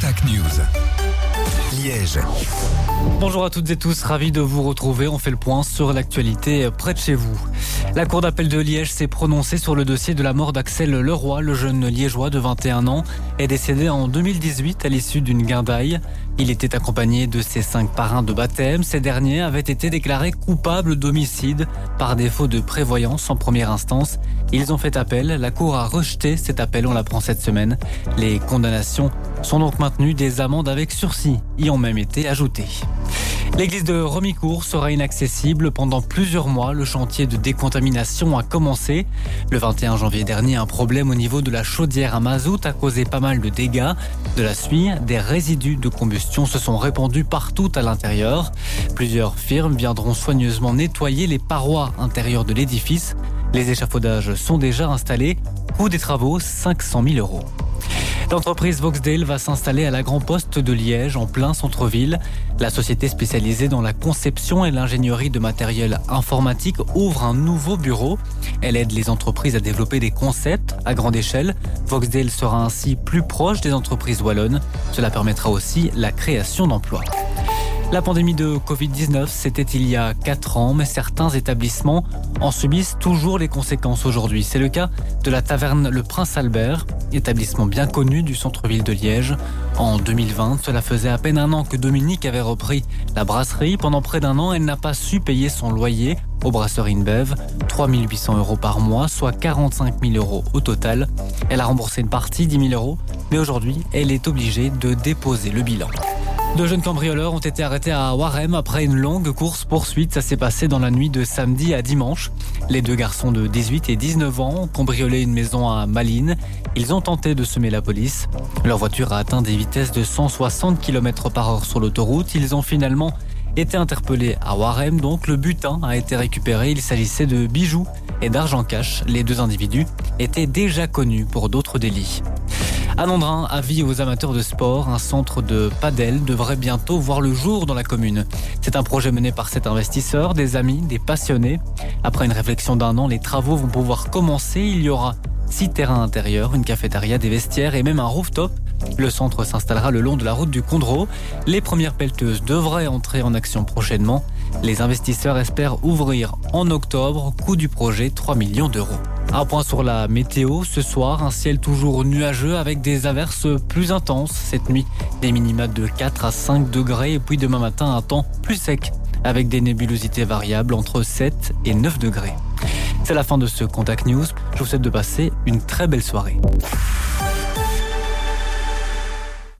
Contact News. Liège. Bonjour à toutes et tous, ravi de vous retrouver. On fait le point sur l'actualité près de chez vous. La Cour d'appel de Liège s'est prononcée sur le dossier de la mort d'Axel Leroy, le jeune liégeois de 21 ans, est décédé en 2018 à l'issue d'une guindaille. Il était accompagné de ses cinq parrains de baptême. Ces derniers avaient été déclarés coupables d'homicide par défaut de prévoyance en première instance. Ils ont fait appel. La Cour a rejeté cet appel, on l'apprend cette semaine. Les condamnations sont donc maintenues. Des amendes avec sursis y ont même été ajoutées. L'église de Romicourt sera inaccessible pendant plusieurs mois. Le chantier de décontamination a commencé. Le 21 janvier dernier, un problème au niveau de la chaudière à mazout a causé pas mal de dégâts. De la suie, des résidus de combustion se sont répandus partout à l'intérieur. Plusieurs firmes viendront soigneusement nettoyer les parois intérieures de l'édifice. Les échafaudages sont déjà installés. Coût des travaux 500 000 euros. L'entreprise Voxdale va s'installer à la Grand Poste de Liège, en plein centre-ville. La société spécialisée dans la conception et l'ingénierie de matériel informatique ouvre un nouveau bureau. Elle aide les entreprises à développer des concepts à grande échelle. Voxdale sera ainsi plus proche des entreprises wallonnes. Cela permettra aussi la création d'emplois. La pandémie de Covid-19, c'était il y a 4 ans, mais certains établissements en subissent toujours les conséquences aujourd'hui. C'est le cas de la taverne Le Prince Albert, établissement bien connu du centre-ville de Liège. En 2020, cela faisait à peine un an que Dominique avait repris la brasserie. Pendant près d'un an, elle n'a pas su payer son loyer aux brasseries InBev, 3800 euros par mois, soit 45 000 euros au total. Elle a remboursé une partie, 10 000 euros, mais aujourd'hui, elle est obligée de déposer le bilan. Deux jeunes cambrioleurs ont été arrêtés à Warem après une longue course-poursuite. Ça s'est passé dans la nuit de samedi à dimanche. Les deux garçons de 18 et 19 ans ont cambriolé une maison à Malines. Ils ont tenté de semer la police. Leur voiture a atteint des vitesses de 160 km par heure sur l'autoroute. Ils ont finalement été interpellés à Warem. Donc le butin a été récupéré. Il s'agissait de bijoux et d'argent cash. Les deux individus étaient déjà connus pour d'autres délits. À avis aux amateurs de sport, un centre de padel devrait bientôt voir le jour dans la commune. C'est un projet mené par cet investisseur, des amis, des passionnés. Après une réflexion d'un an, les travaux vont pouvoir commencer. Il y aura six terrains intérieurs, une cafétéria, des vestiaires et même un rooftop. Le centre s'installera le long de la route du Condro. Les premières pelleteuses devraient entrer en action prochainement. Les investisseurs espèrent ouvrir en octobre. Coût du projet 3 millions d'euros. Un point sur la météo. Ce soir, un ciel toujours nuageux avec des averses plus intenses. Cette nuit, des minima de 4 à 5 degrés. Et puis demain matin, un temps plus sec avec des nébulosités variables entre 7 et 9 degrés. C'est la fin de ce Contact News. Je vous souhaite de passer une très belle soirée.